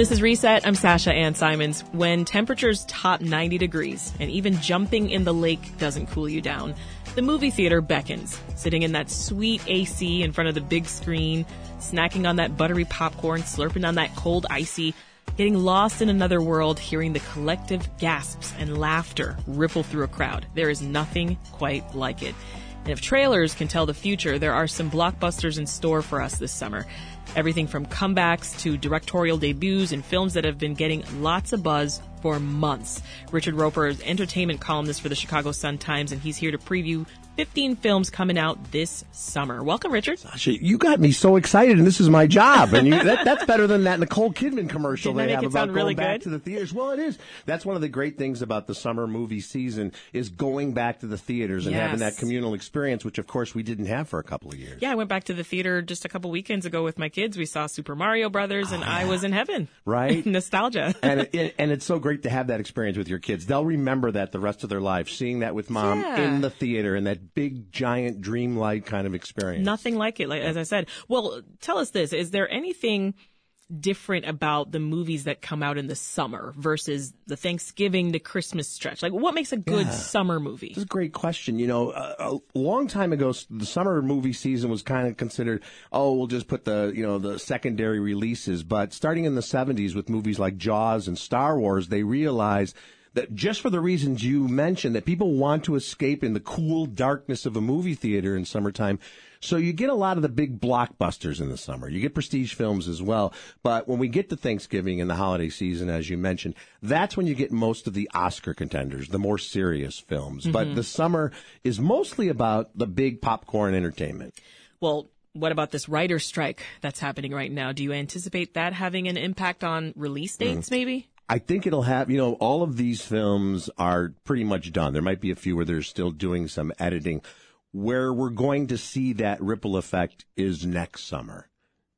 This is Reset. I'm Sasha Ann Simons. When temperatures top 90 degrees and even jumping in the lake doesn't cool you down, the movie theater beckons. Sitting in that sweet AC in front of the big screen, snacking on that buttery popcorn, slurping on that cold icy, getting lost in another world, hearing the collective gasps and laughter ripple through a crowd. There is nothing quite like it. And if trailers can tell the future, there are some blockbusters in store for us this summer. Everything from comebacks to directorial debuts and films that have been getting lots of buzz for months. Richard Roeper is entertainment columnist for the Chicago Sun-Times, and he's here to preview 15 films coming out this summer. Welcome, Richard. Sasha, you got me so excited, and this is my job. And you, that, that's better than that Nicole Kidman commercial Didn't they have about sound really going back good? to the theaters. Well, it is. That's one of the great things about the summer movie season is going back to the theaters and having that communal experience, which of course we didn't have for a couple of years. Yeah, I went back to the theater just a couple weekends ago with my kids. We saw Super Mario Brothers, oh, and I was in heaven. Right? Nostalgia. and it, and it's so great to have that experience with your kids. They'll remember that the rest of their life, seeing that with mom Yeah. in the theater and that big, giant, dreamlike kind of experience. Nothing like it, like as I said. Well, tell us this: is there anything different about the movies that come out in the summer versus the Thanksgiving, the Christmas stretch? Like, what makes a good Yeah. summer movie? This is a great question. You know, a, a long time ago, the summer movie season was kind of considered, oh, we'll just put the, you know, the secondary releases. But starting in the 70s with movies like Jaws and Star Wars, they realized that just for the reasons you mentioned, that people want to escape in the cool darkness of a movie theater in summertime. So you get a lot of the big blockbusters in the summer. You get prestige films as well. But when we get to Thanksgiving and the holiday season, as you mentioned, that's when you get most of the Oscar contenders, the more serious films. But mm-hmm. the summer is mostly about the big popcorn entertainment. Well, what about this writer's strike that's happening right now? Do you anticipate that having an impact on release dates? Mm. Maybe. I think it'll have, you know, all of these films are pretty much done. There might be a few where they're still doing some editing. Where we're going to see that ripple effect is next summer,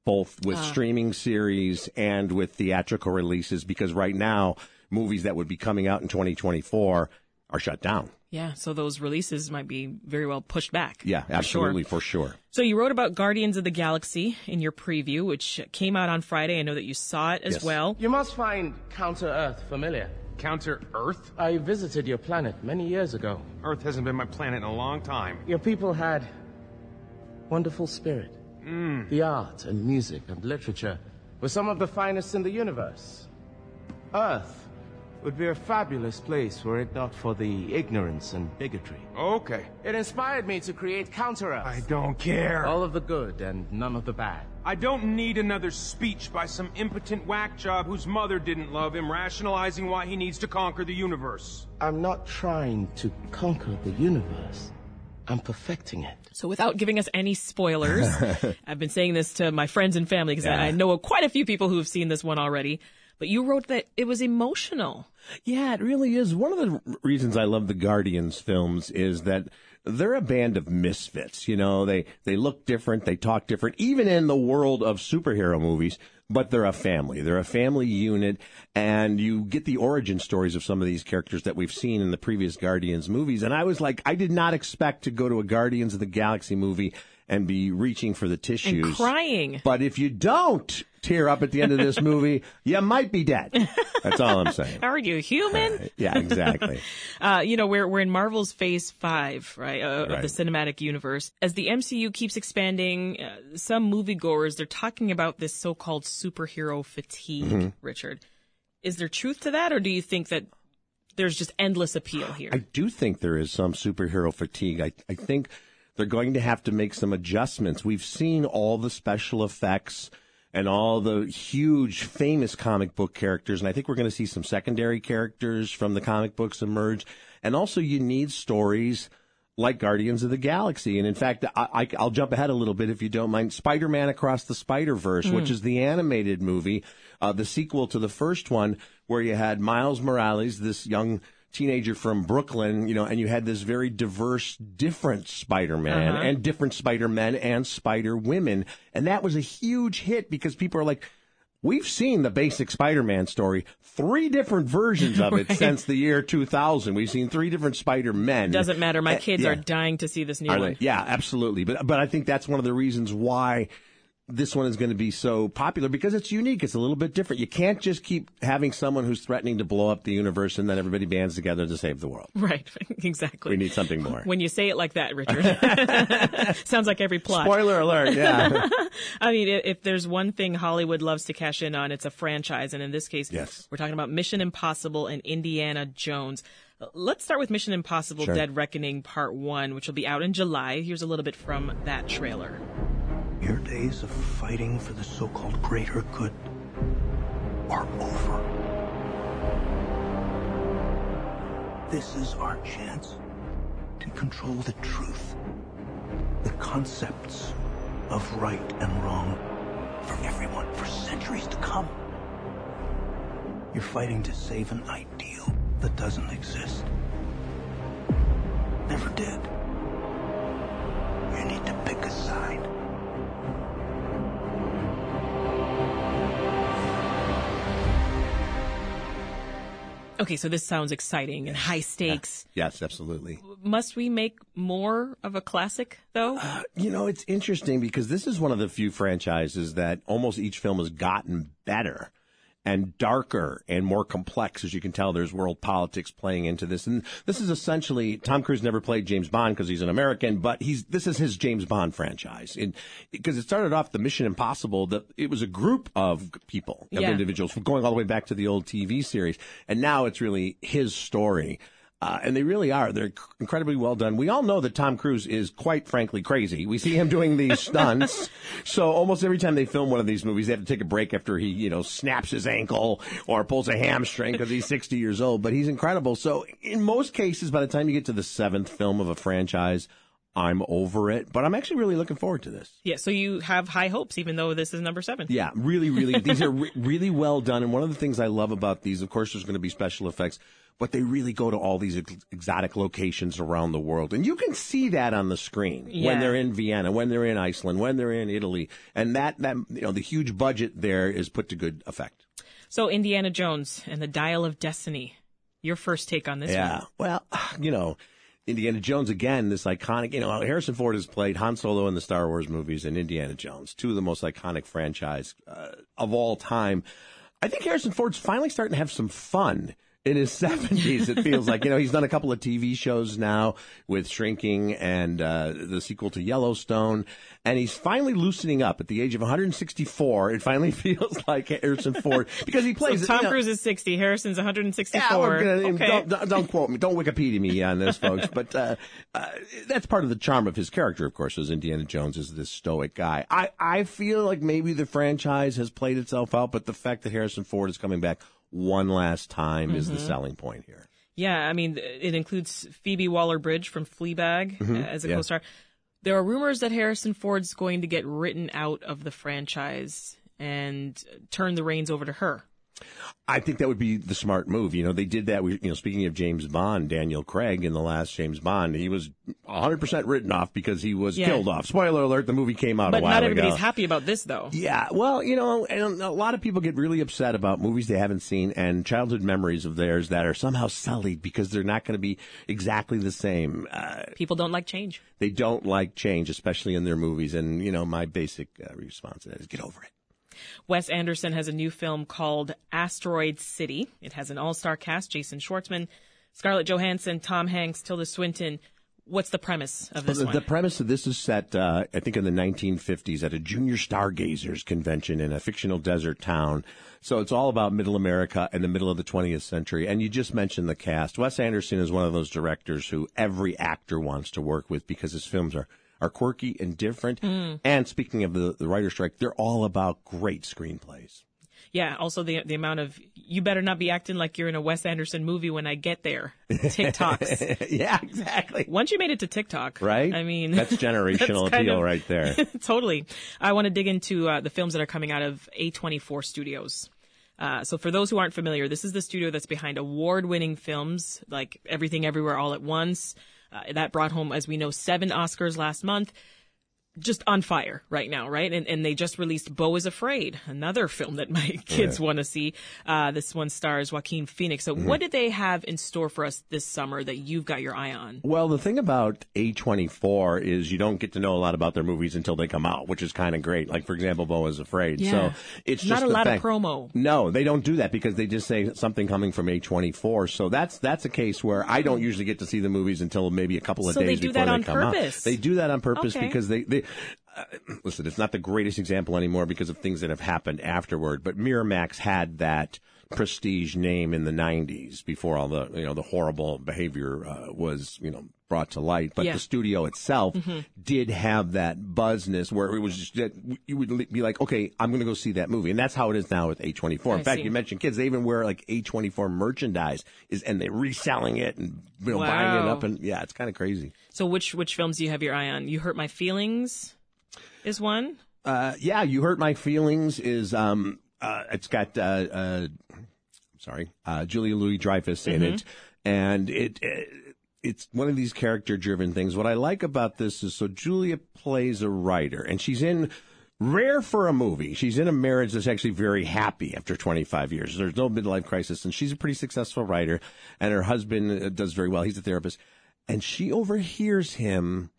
both with ah. streaming series and with theatrical releases, because right now, movies that would be coming out in 2024 are shut down. Yeah. So those releases might be very well pushed back. Yeah, for sure. absolutely, for sure. So you wrote about Guardians of the Galaxy in your preview, which came out on Friday. I know that you saw it as Yes. well. You must find Counter Earth familiar. Counter Earth? I visited your planet many years ago. Earth hasn't been my planet in a long time. Your people had wonderful spirit. Hmm. The art and music and literature were some of the finest in the universe. Earth would be a fabulous place were it not for the ignorance and bigotry. Okay. It inspired me to create Counter Earth. I don't care. All of the good and none of the bad. I don't need another speech by some impotent whack job whose mother didn't love him rationalizing why he needs to conquer the universe. I'm not trying to conquer the universe. I'm perfecting it. So without giving us any spoilers, I've been saying this to my friends and family because I know quite a few people who have seen this one already. But you wrote that it was emotional. Yeah, it really is. One of the reasons I love the Guardians films is that they're a band of misfits. You know, they, they look different, they talk different, even in the world of superhero movies, but they're a family. They're a family unit, and you get the origin stories of some of these characters that we've seen in the previous Guardians movies. And I was like, I did not expect to go to a Guardians of the Galaxy movie and be reaching for the tissues. And crying. But if you don't tear up at the end of this movie, you might be dead. That's all I'm saying. Are you human? Yeah, exactly. Uh, you know, we're, we're in Marvel's phase five, right, uh, of the cinematic universe. As the MCU keeps expanding, uh, some moviegoers, they're talking about this so-called superhero fatigue, Mm-hmm. Richard. Is there truth to that, or do you think that there's just endless appeal here? I do think there is some superhero fatigue. I, I think they're going to have to make some adjustments. We've seen all the special effects and all the huge famous comic book characters, and I think we're going to see some secondary characters from the comic books emerge. And also, you need stories like Guardians of the Galaxy. And in fact, I, I, will jump ahead a little bit if you don't mind. Spider-Man Across the Spider-Verse, which is the animated movie, uh, the sequel to the first one, where you had Miles Morales, this young teenager from Brooklyn, you know, and you had this very diverse, different Spider-Man and different Spider-Men and Spider-Women. And that was a huge hit because people are like, We've seen the basic Spider-Man story, three different versions of it since the year 2000. We've seen three different Spider-Men. Doesn't matter. My Uh, kids yeah. are dying to see this new Are one. they? Yeah, absolutely. But but I think that's one of the reasons why this one is going to be so popular because it's unique. It's a little bit different. You can't just keep having someone who's threatening to blow up the universe and then everybody bands together to save the world. Right, exactly. We need something more. When you say it like that, Richard, sounds like every plot. Spoiler alert, yeah. I mean, if there's one thing Hollywood loves to cash in on, it's a franchise. And in this case, Yes. we're talking about Mission Impossible and Indiana Jones. Let's start with Mission Impossible Sure. Dead Reckoning Part 1, which will be out in July. Here's a little bit from that trailer. Your days of fighting for the so-called greater good are over. This is our chance to control the truth, the concepts of right and wrong for everyone for centuries to come. You're fighting to save an ideal that doesn't exist. Never did. You need to pick a side. Okay, so this sounds exciting and high stakes. yes, absolutely. Must we make more of a classic, though? Uh, you know, it's interesting because this is one of the few franchises that almost each film has gotten better and darker and more complex. As you can tell, there's world politics playing into this. And this is essentially, Tom Cruise never played James Bond because he's an American, but he's, this is his James Bond franchise. And because it started off the Mission Impossible, that it was a group of people, of Yeah. individuals going all the way back to the old TV series. And now it's really his story. Uh, and they really are. They're incredibly well done. We all know that Tom Cruise is quite frankly crazy. We see him doing these stunts. so almost every time they film one of these movies, they have to take a break after he, you know, snaps his ankle or pulls a hamstring because he's 60 years old. But he's incredible. So in most cases, by the time you get to the seventh film of a franchise, I'm over it. But I'm actually really looking forward to this. yeah, so you have high hopes, even though this is number seven. Yeah, really, really. These are re- really well done. And one of the things I love about these, of course, there's going to be special effects, but they really go to all these ex- exotic locations around the world. And you can see that on the screen Yeah. when they're in Vienna, when they're in Iceland, when they're in Italy. And that, that, you know, the huge budget there is put to good effect. So Indiana Jones and the Dial of Destiny. Your first take on this Yeah. one? Well, you know, Indiana Jones again, this iconic, you know, Harrison Ford has played Han Solo in the Star Wars movies and Indiana Jones, two of the most iconic franchise uh, of all time. I think Harrison Ford's finally starting to have some fun in his 70s it feels like you know he's done a couple of tv shows now with shrinking and uh, the sequel to yellowstone and he's finally loosening up at the age of 164 it finally feels like harrison ford because he plays So Tom you know- Cruise is 60, Harrison's 164. yeah, gonna, okay. don't, don't, don't quote me. Don't Wikipedia me on this, folks. But uh, uh, that's part of the charm of his character, of course, as Indiana Jones is this stoic guy. I, I feel like maybe the franchise has played itself out, but the fact that Harrison Ford is coming back one last time is the selling point here. Yeah, I mean, it includes Phoebe Waller-Bridge from Fleabag uh, as a Mm-hmm. yeah. co-star. There are rumors that Harrison Ford's going to get written out of the franchise and turn the reins over to her. I think that would be the smart move. You know, they did that. We, you know, speaking of James Bond, Daniel Craig in the last James Bond, he was 100% written off because he was Yeah. killed off. Spoiler alert: the movie came out But a while not ago. everybody's happy about this, though. Yeah, well, you know, and a lot of people get really upset about movies they haven't seen and childhood memories of theirs that are somehow sullied because they're not going to be exactly the same. Uh, People don't like change. they don't like change, especially in their movies. And, you know, my basic uh, response to that is get over it. Wes Anderson has a new film called Asteroid City. It has an all-star cast: Jason Schwartzman, Scarlett Johansson, Tom Hanks, Tilda Swinton. What's the premise of this the, one? the premise of this is set, uh, I think, in the 1950s at a junior stargazers convention in a fictional desert town. So it's all about middle America in the middle of the 20th century. And you just mentioned the cast. Wes Anderson is one of those directors who every actor wants to work with because his films are, are quirky and different. And speaking of the, the writer strike, they're all about great screenplays. yeah. Also, the the amount of you better not be acting like you're in a Wes Anderson movie when I get there. TikToks. yeah, exactly. Once you made it to TikTok, Right? I mean, that's generational that's appeal of- right there. totally. I want to dig into uh, the films that are coming out of A24 Studios. Uh, so for those who aren't familiar, this is the studio that's behind award-winning films like Everything Everywhere All at Once. Uh, that brought home, as we know, seven Oscars last month. Just on fire right now, right? And and they just released Beau is Afraid, another film that my kids want to see. Uh, this one stars Joaquin Phoenix. So, what did they have in store for us this summer that you've got your eye on? Well, the thing about A24 is you don't get to know a lot about their movies until they come out, which is kind of great. Like, for example, Beau is Afraid. Yeah. So it's just Not a lot of promo. No, they don't do that because they just say something coming from A24. So that's that's a case where I don't usually get to see the movies until maybe a couple of So they days do before that they on come purpose. out. They do that on purpose Okay. because they they uh, listen. It's not the greatest example anymore because of things that have happened afterward. But Miramax had that prestige name in the 90s before all the you know the horrible behavior uh, was you know brought to light but Yeah. the studio itself did have that buzzness where it was just that you would be like okay i'm going to go see that movie and that's how it is now with a24 in I fact see. you mentioned kids they even wear like a24 merchandise is and they're reselling it and you know buying it up and yeah it's kind of crazy So, which which films do you have your eye on? You Hurt My Feelings is one. Uh, yeah, you hurt my feelings. Is um, uh, it's got uh, uh, sorry, uh, Julia Louis Dreyfus in it, and it, it it's one of these character driven things. What I like about this is so Julia plays a writer, and she's in. Rare for a movie. She's in a marriage that's actually very happy after 25 years. There's no midlife crisis, and she's a pretty successful writer. And her husband uh, does very well. He's a therapist, and she overhears him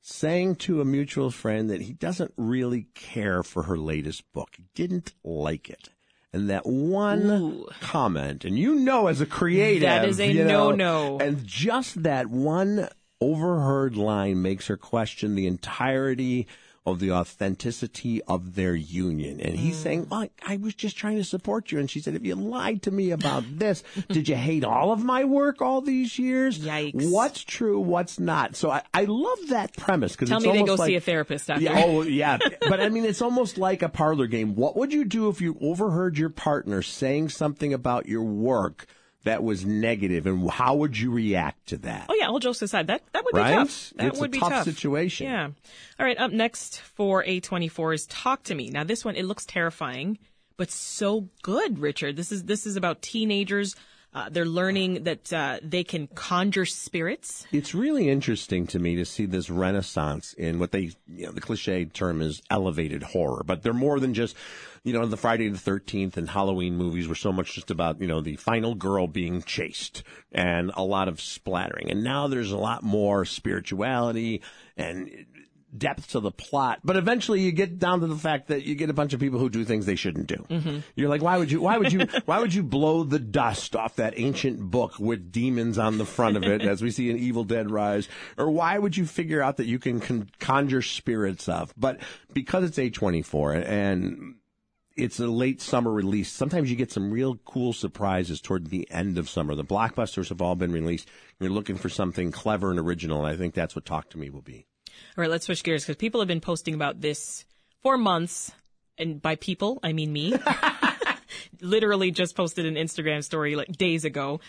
saying to a mutual friend that he doesn't really care for her latest book. He didn't like it. And that one Ooh. comment, and you know as a creative, That is a you know, no-no. And just that one overheard line makes her question the entirety of the authenticity of their union. And he's Mm. saying, well, I was just trying to support you. And she said, if you lied to me about this, did you hate all of my work all these years? Yikes. What's true? What's not? So I, I love that premise because Tell it's me they go like, see a therapist after. yeah, oh, yeah. But I mean, it's almost like a parlor game. What would you do if you overheard your partner saying something about your work that was negative, and how would you react to that? Oh yeah, all jokes aside, that that would Right? be tough. That It's a would be tough situation. Yeah. All right. Up next for A24 is Talk to Me. Now this one it looks terrifying, but so good, Richard. This is this is about teenagers. Uh, they're learning that uh, they can conjure spirits. It's really interesting to me to see this renaissance in what they, you know, the cliche term is elevated horror, but they're more than just, you know, the Friday the 13th and Halloween movies were so much just about, you know, the final girl being chased and a lot of splattering. And now there's a lot more spirituality and depth to the plot. But eventually you get down to the fact that you get a bunch of people who do things they shouldn't do. Mm-hmm. You're like, why would you, why would you, why would you blow the dust off that ancient book with demons on the front of it as we see in Evil Dead Rise? Or why would you figure out that you can con- conjure spirits of? But because it's A24 and it's a late summer release. Sometimes you get some real cool surprises toward the end of summer. The blockbusters have all been released. You're looking for something clever and original, and I think that's what Talk to Me will be. All right, let's switch gears because people have been posting about this for months, and by people I mean me. Literally just posted an Instagram story like days ago.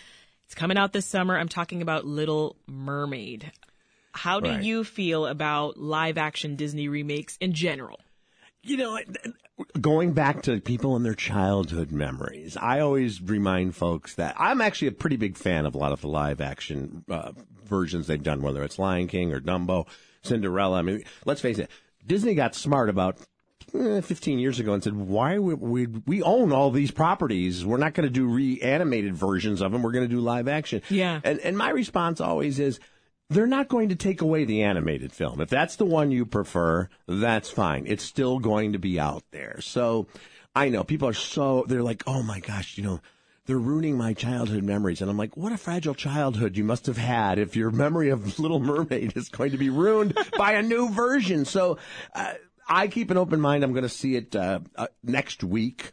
It's coming out this summer. I'm talking about Little Mermaid. How do Right. you feel about live action Disney remakes in general? You know, going back to people and their childhood memories, I always remind folks that I'm actually a pretty big fan of a lot of the live action uh, versions they've done, whether it's Lion King or Dumbo, Cinderella. I mean, let's face it, Disney got smart about eh, 15 years ago and said, why would we, we own all these properties. We're not going to do reanimated versions of them. We're going to do live action. Yeah. And, and my response always is, they're not going to take away the animated film. If that's the one you prefer, that's fine. It's still going to be out there. So I know people are so, they're like, oh my gosh, you know, they're ruining my childhood memories. And I'm like, what a fragile childhood you must have had if your memory of Little Mermaid is going to be ruined by a new version. So uh, I keep an open mind. I'm going to see it uh, uh, next week.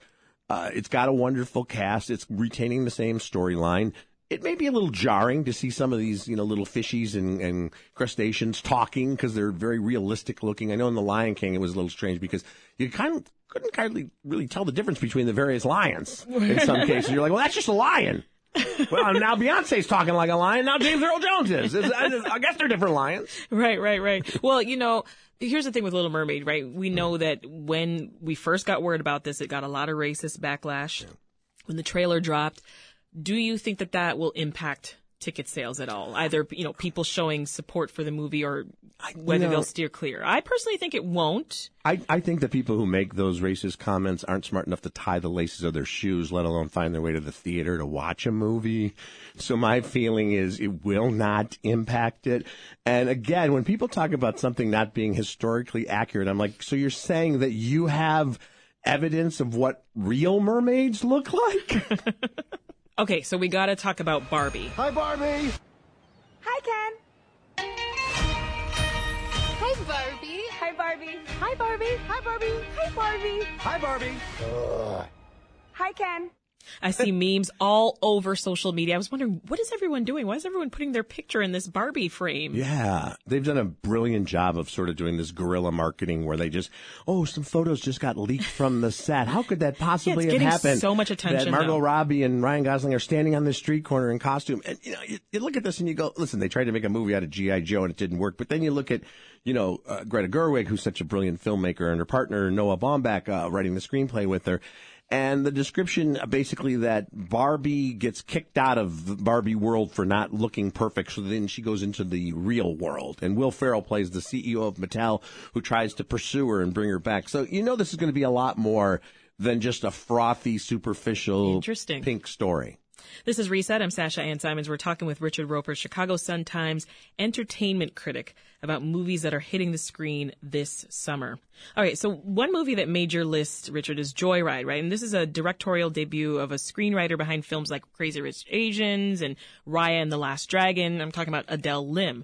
Uh, it's got a wonderful cast. It's retaining the same storyline. It may be a little jarring to see some of these, you know, little fishies and, and crustaceans talking because they're very realistic looking. I know in The Lion King it was a little strange because you kind of couldn't hardly really tell the difference between the various lions in some cases. You're like, well, that's just a lion. well, now Beyonce's talking like a lion. Now James Earl Jones is. Is- I guess they're different lions. Right, right, right. Well, you know, here's the thing with Little Mermaid, right? We know that when we first got word about this, it got a lot of racist backlash when the trailer dropped. Do you think that that will impact ticket sales at all. Either you know people showing support for the movie or whether know- they'll steer clear. I personally think it won't. I, I think the people who make those racist comments aren't smart enough to tie the laces of their shoes, let alone find their way to the theater to watch a movie. So my feeling is it will not impact it. And again, when people talk about something not being historically accurate, I'm like, so you're saying that you have evidence of what real mermaids look like? Okay, so we got to talk about Barbie. Hi, Barbie! Hi, Ken. Hi, Barbie. Hi, Barbie. Hi, Barbie. Hi, Barbie. Hi, Barbie. Hi, Barbie! Hi, Ken. I see memes all over social media. I was wondering, what is everyone doing? Why is everyone putting their picture in this Barbie frame? Yeah, they've done a brilliant job of sort of doing this guerrilla marketing where they just, oh, some photos just got leaked from the set. How could that possibly Yeah, it's have happened? so much attention That Margot now. Robbie and Ryan Gosling are standing on the street corner in costume, and you know, you, you look at this and you go, listen, they tried to make a movie out of GI Joe and it didn't work. But then you look at, you know, uh, Greta Gerwig, who's such a brilliant filmmaker, and her partner Noah Baumbach uh, writing the screenplay with her. And the description uh, basically that Barbie gets kicked out of Barbie world for not looking perfect. So then she goes into the real world. And Will Ferrell plays the CEO of Mattel who tries to pursue her and bring her back. So you know this is going to be a lot more than just a frothy, superficial, Interesting. pink story. This is Reset. I'm Sasha Ann Simons. We're talking with Richard Roeper, Chicago Sun-Times entertainment critic, about movies that are hitting the screen this summer. All right, so one movie that made your list, Richard, is Joyride, right? And this is a directorial debut of a screenwriter behind films like Crazy Rich Asians and Raya and the Last Dragon. I'm talking about Adele Lim.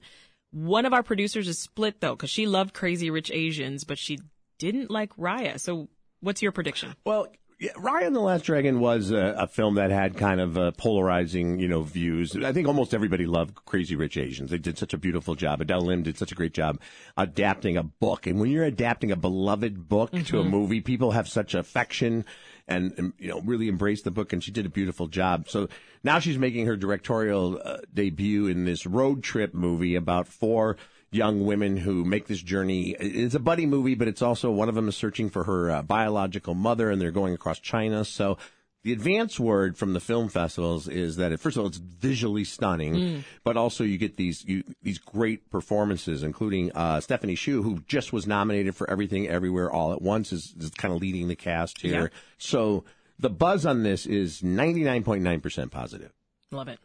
One of our producers is split though, because she loved Crazy Rich Asians, but she didn't like Raya. So what's your prediction? Well, yeah, Raya and the Last Dragon was a, a film that had kind of uh, polarizing, you know, views. I think almost everybody loved Crazy Rich Asians. They did such a beautiful job. Adele Lim did such a great job adapting a book. And when you're adapting a beloved book to a movie, people have such affection and, and, you know, really embrace the book. And she did a beautiful job. So now she's making her directorial uh, debut in this road trip movie about four young women who make this journey. It's a buddy movie, but it's also one of them is searching for her uh, biological mother, and they're going across China. So the advance word from the film festivals is that, it, first of all, it's visually stunning, but also you get these you, these great performances, including uh, Stephanie Hsu, who just was nominated for Everything Everywhere All at Once, is, is kind of leading the cast here. Yeah. So the buzz on this is 99.9% positive. Love it.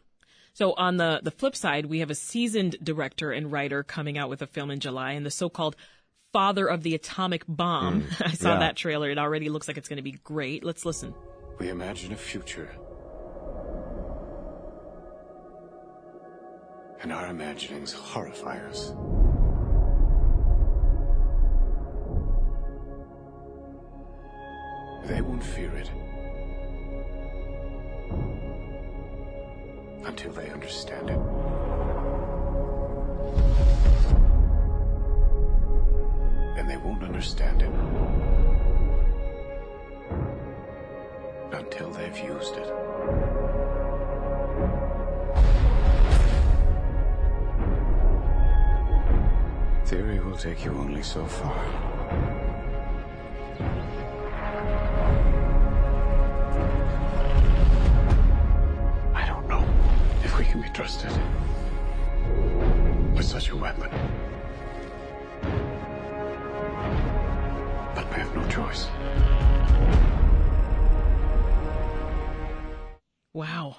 So on the the flip side, we have a seasoned director and writer coming out with a film in July, and the so-called father of the atomic bomb. Mm, I saw yeah. that trailer. It already looks like it's going to be great. Let's listen. We imagine a future. And our imaginings horrify us. They won't fear it. Until they understand it. And they won't understand it. Until they've used it. Theory will take you only so far. Can be trusted with such a weapon. But we have no choice. Wow.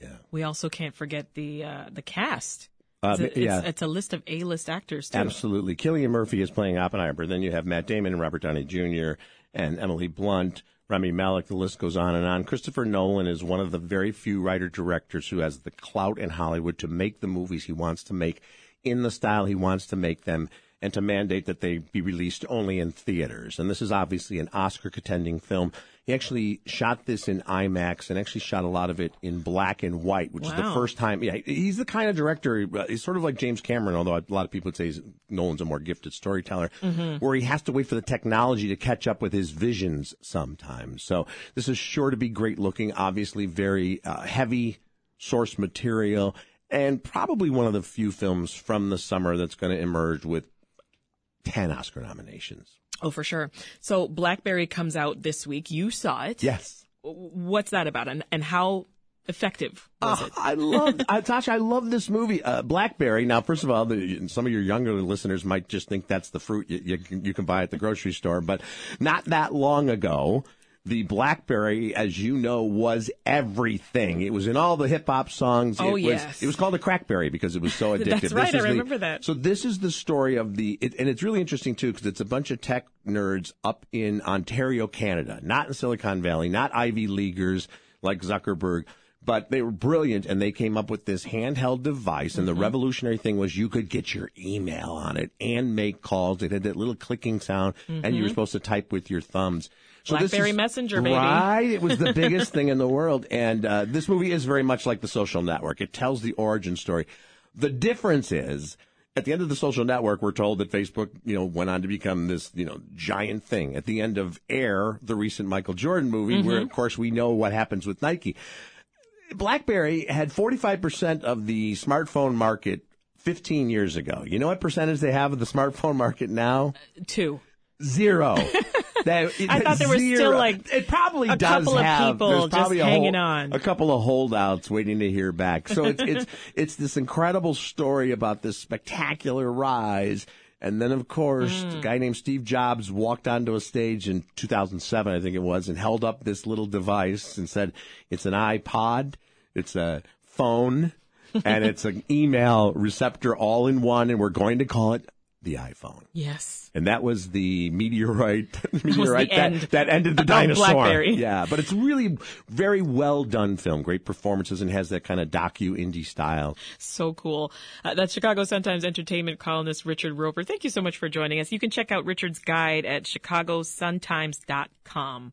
Yeah. We also can't forget the uh, the cast. Uh, It's a, yeah. it's, it's a list of A-list actors too. Absolutely. Cillian Murphy is playing Oppenheimer. Then you have Matt Damon and Robert Downey Jr. and Emily Blunt, Rami Malek. The list goes on and on. Christopher Nolan is one of the very few writer directors who has the clout in Hollywood to make the movies he wants to make in the style he wants to make them and to mandate that they be released only in theaters. And this is obviously an Oscar contending film. He actually shot this in IMAX and actually shot a lot of it in black and white, which is the first time. Yeah, he's the kind of director. He's sort of like James Cameron, although a lot of people would say he's, Nolan's a more gifted storyteller, where he has to wait for the technology to catch up with his visions sometimes. So this is sure to be great looking. Obviously, very uh, heavy source material, and probably one of the few films from the summer that's going to emerge with ten Oscar nominations. Oh, for sure. So Blackberry comes out this week. You saw it. Yes. What's that about, and and how effective was Oh, it? I love, uh, Tasha, I love this movie, uh, Blackberry. Now, first of all, the, some of your younger listeners might just think that's the fruit you, you, can, you can buy at the grocery store, but not that long ago, the Blackberry, as you know, was everything. It was in all the hip hop songs. Oh, it yes. Was, it was called the Crackberry because it was so addictive. That's right, I is the- remember that. So this is the story of the, it, and it's really interesting too because it's a bunch of tech nerds up in Ontario, Canada, not in Silicon Valley, not Ivy Leaguers like Zuckerberg. But they were brilliant and they came up with this handheld device. And the Mm-hmm. revolutionary thing was you could get your email on it and make calls. It had that little clicking sound and you were supposed to type with your thumbs. So Mm-hmm. Blackberry is- Messenger, baby. Right. It was the biggest thing in the world. And uh, this movie is very much like the social network. It tells the origin story. The difference is at the end of the social network, we're told that Facebook, you know, went on to become this, you know, giant thing. At the end of Air, the recent Michael Jordan movie, where of course we know what happens with Nike. BlackBerry had 45% of the smartphone market 15 years ago. You know what percentage they have of the smartphone market now? Uh, two. Zero. That- I thought there was still, like, it probably a does couple of people just hanging whole- on. A couple of holdouts waiting to hear back. So it's it's it's this incredible story about this spectacular rise. And then, of course, Mm. a guy named Steve Jobs walked onto a stage in 2007, I think it was, and held up this little device and said, "It's an iPod, it's a phone, and it's an email receptor all in one, and we're going to call it the iPhone." Yes. And that was the meteorite, meteorite that, end that ended the dinosaur. BlackBerry. Yeah, but it's really very well done film. Great performances and has that kind of docu indie style. So cool. Uh, that's Chicago Sun-Times entertainment columnist Richard Roeper. Thank you so much for joining us. You can check out Richard's guide at chicagosuntimes.com.